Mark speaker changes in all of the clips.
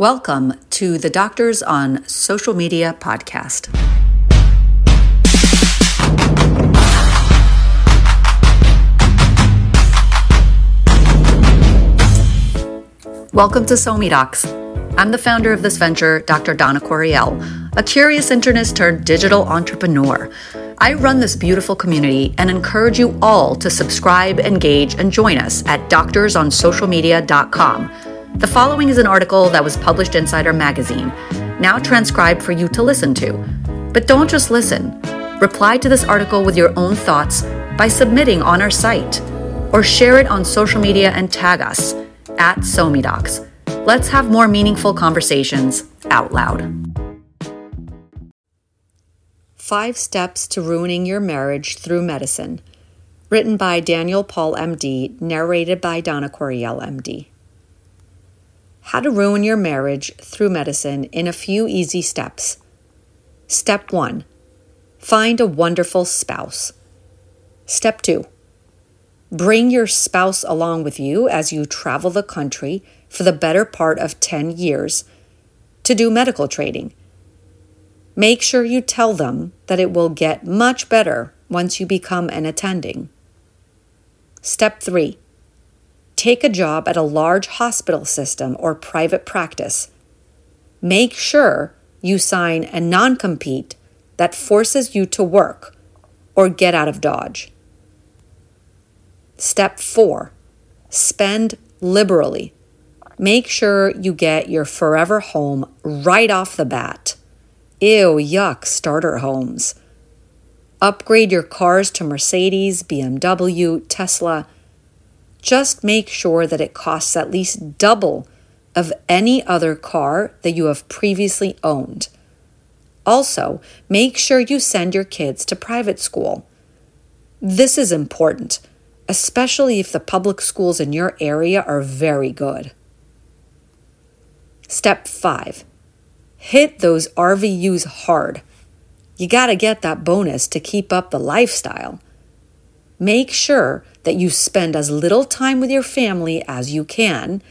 Speaker 1: Welcome to the Doctors on Social Media podcast. Welcome to SoMeDocs. I'm the founder of this venture, Dr. Donna Coriel, a curious internist turned digital entrepreneur. I run this beautiful community and encourage you all to subscribe, engage, and join us at doctorsonsocialmedia.com the following is an article that was published inside our magazine, now transcribed for you to listen to. But don't just listen. Reply to this article with your own thoughts by submitting on our site or share it on social media and tag us at SoMeDocs. Let's have more meaningful conversations out loud. Five Steps to Ruining Your Marriage Through Medicine, written by Daniel Paull, MD, narrated by Donna Coriel, MD. How to ruin your marriage through medicine in a few easy steps. Step 1 Find a wonderful spouse. Step 2 Bring your spouse along with you as you travel the country for the better part of 10 years to do medical training. Make sure you tell them that it will get much better once you become an attending. Step 3 Take a job at a large hospital system or private practice. Make sure you sign a non compete that forces you to work or get out of Dodge. Step four spend liberally. Make sure you get your forever home right off the bat. Ew, yuck, starter homes. Upgrade your cars to Mercedes, BMW, Tesla just make sure that it costs at least double of any other car that you have previously owned. Also, make sure you send your kids to private school. This is important, especially if the public schools in your area are very good. Step 5 Hit those RVUs hard. You got to get that bonus to keep up the lifestyle. Make sure that you spend as little time with your family as you can,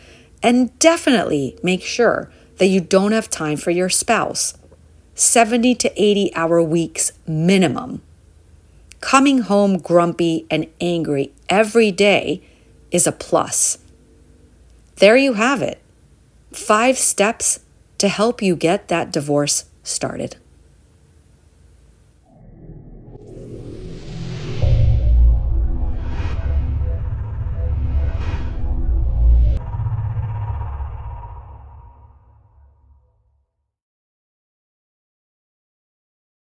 Speaker 1: and definitely make sure that you don't have time for your spouse. 70 to 80 hour weeks minimum. Coming home grumpy and angry every day is a plus. There you have it. Five steps to help you get that divorce started.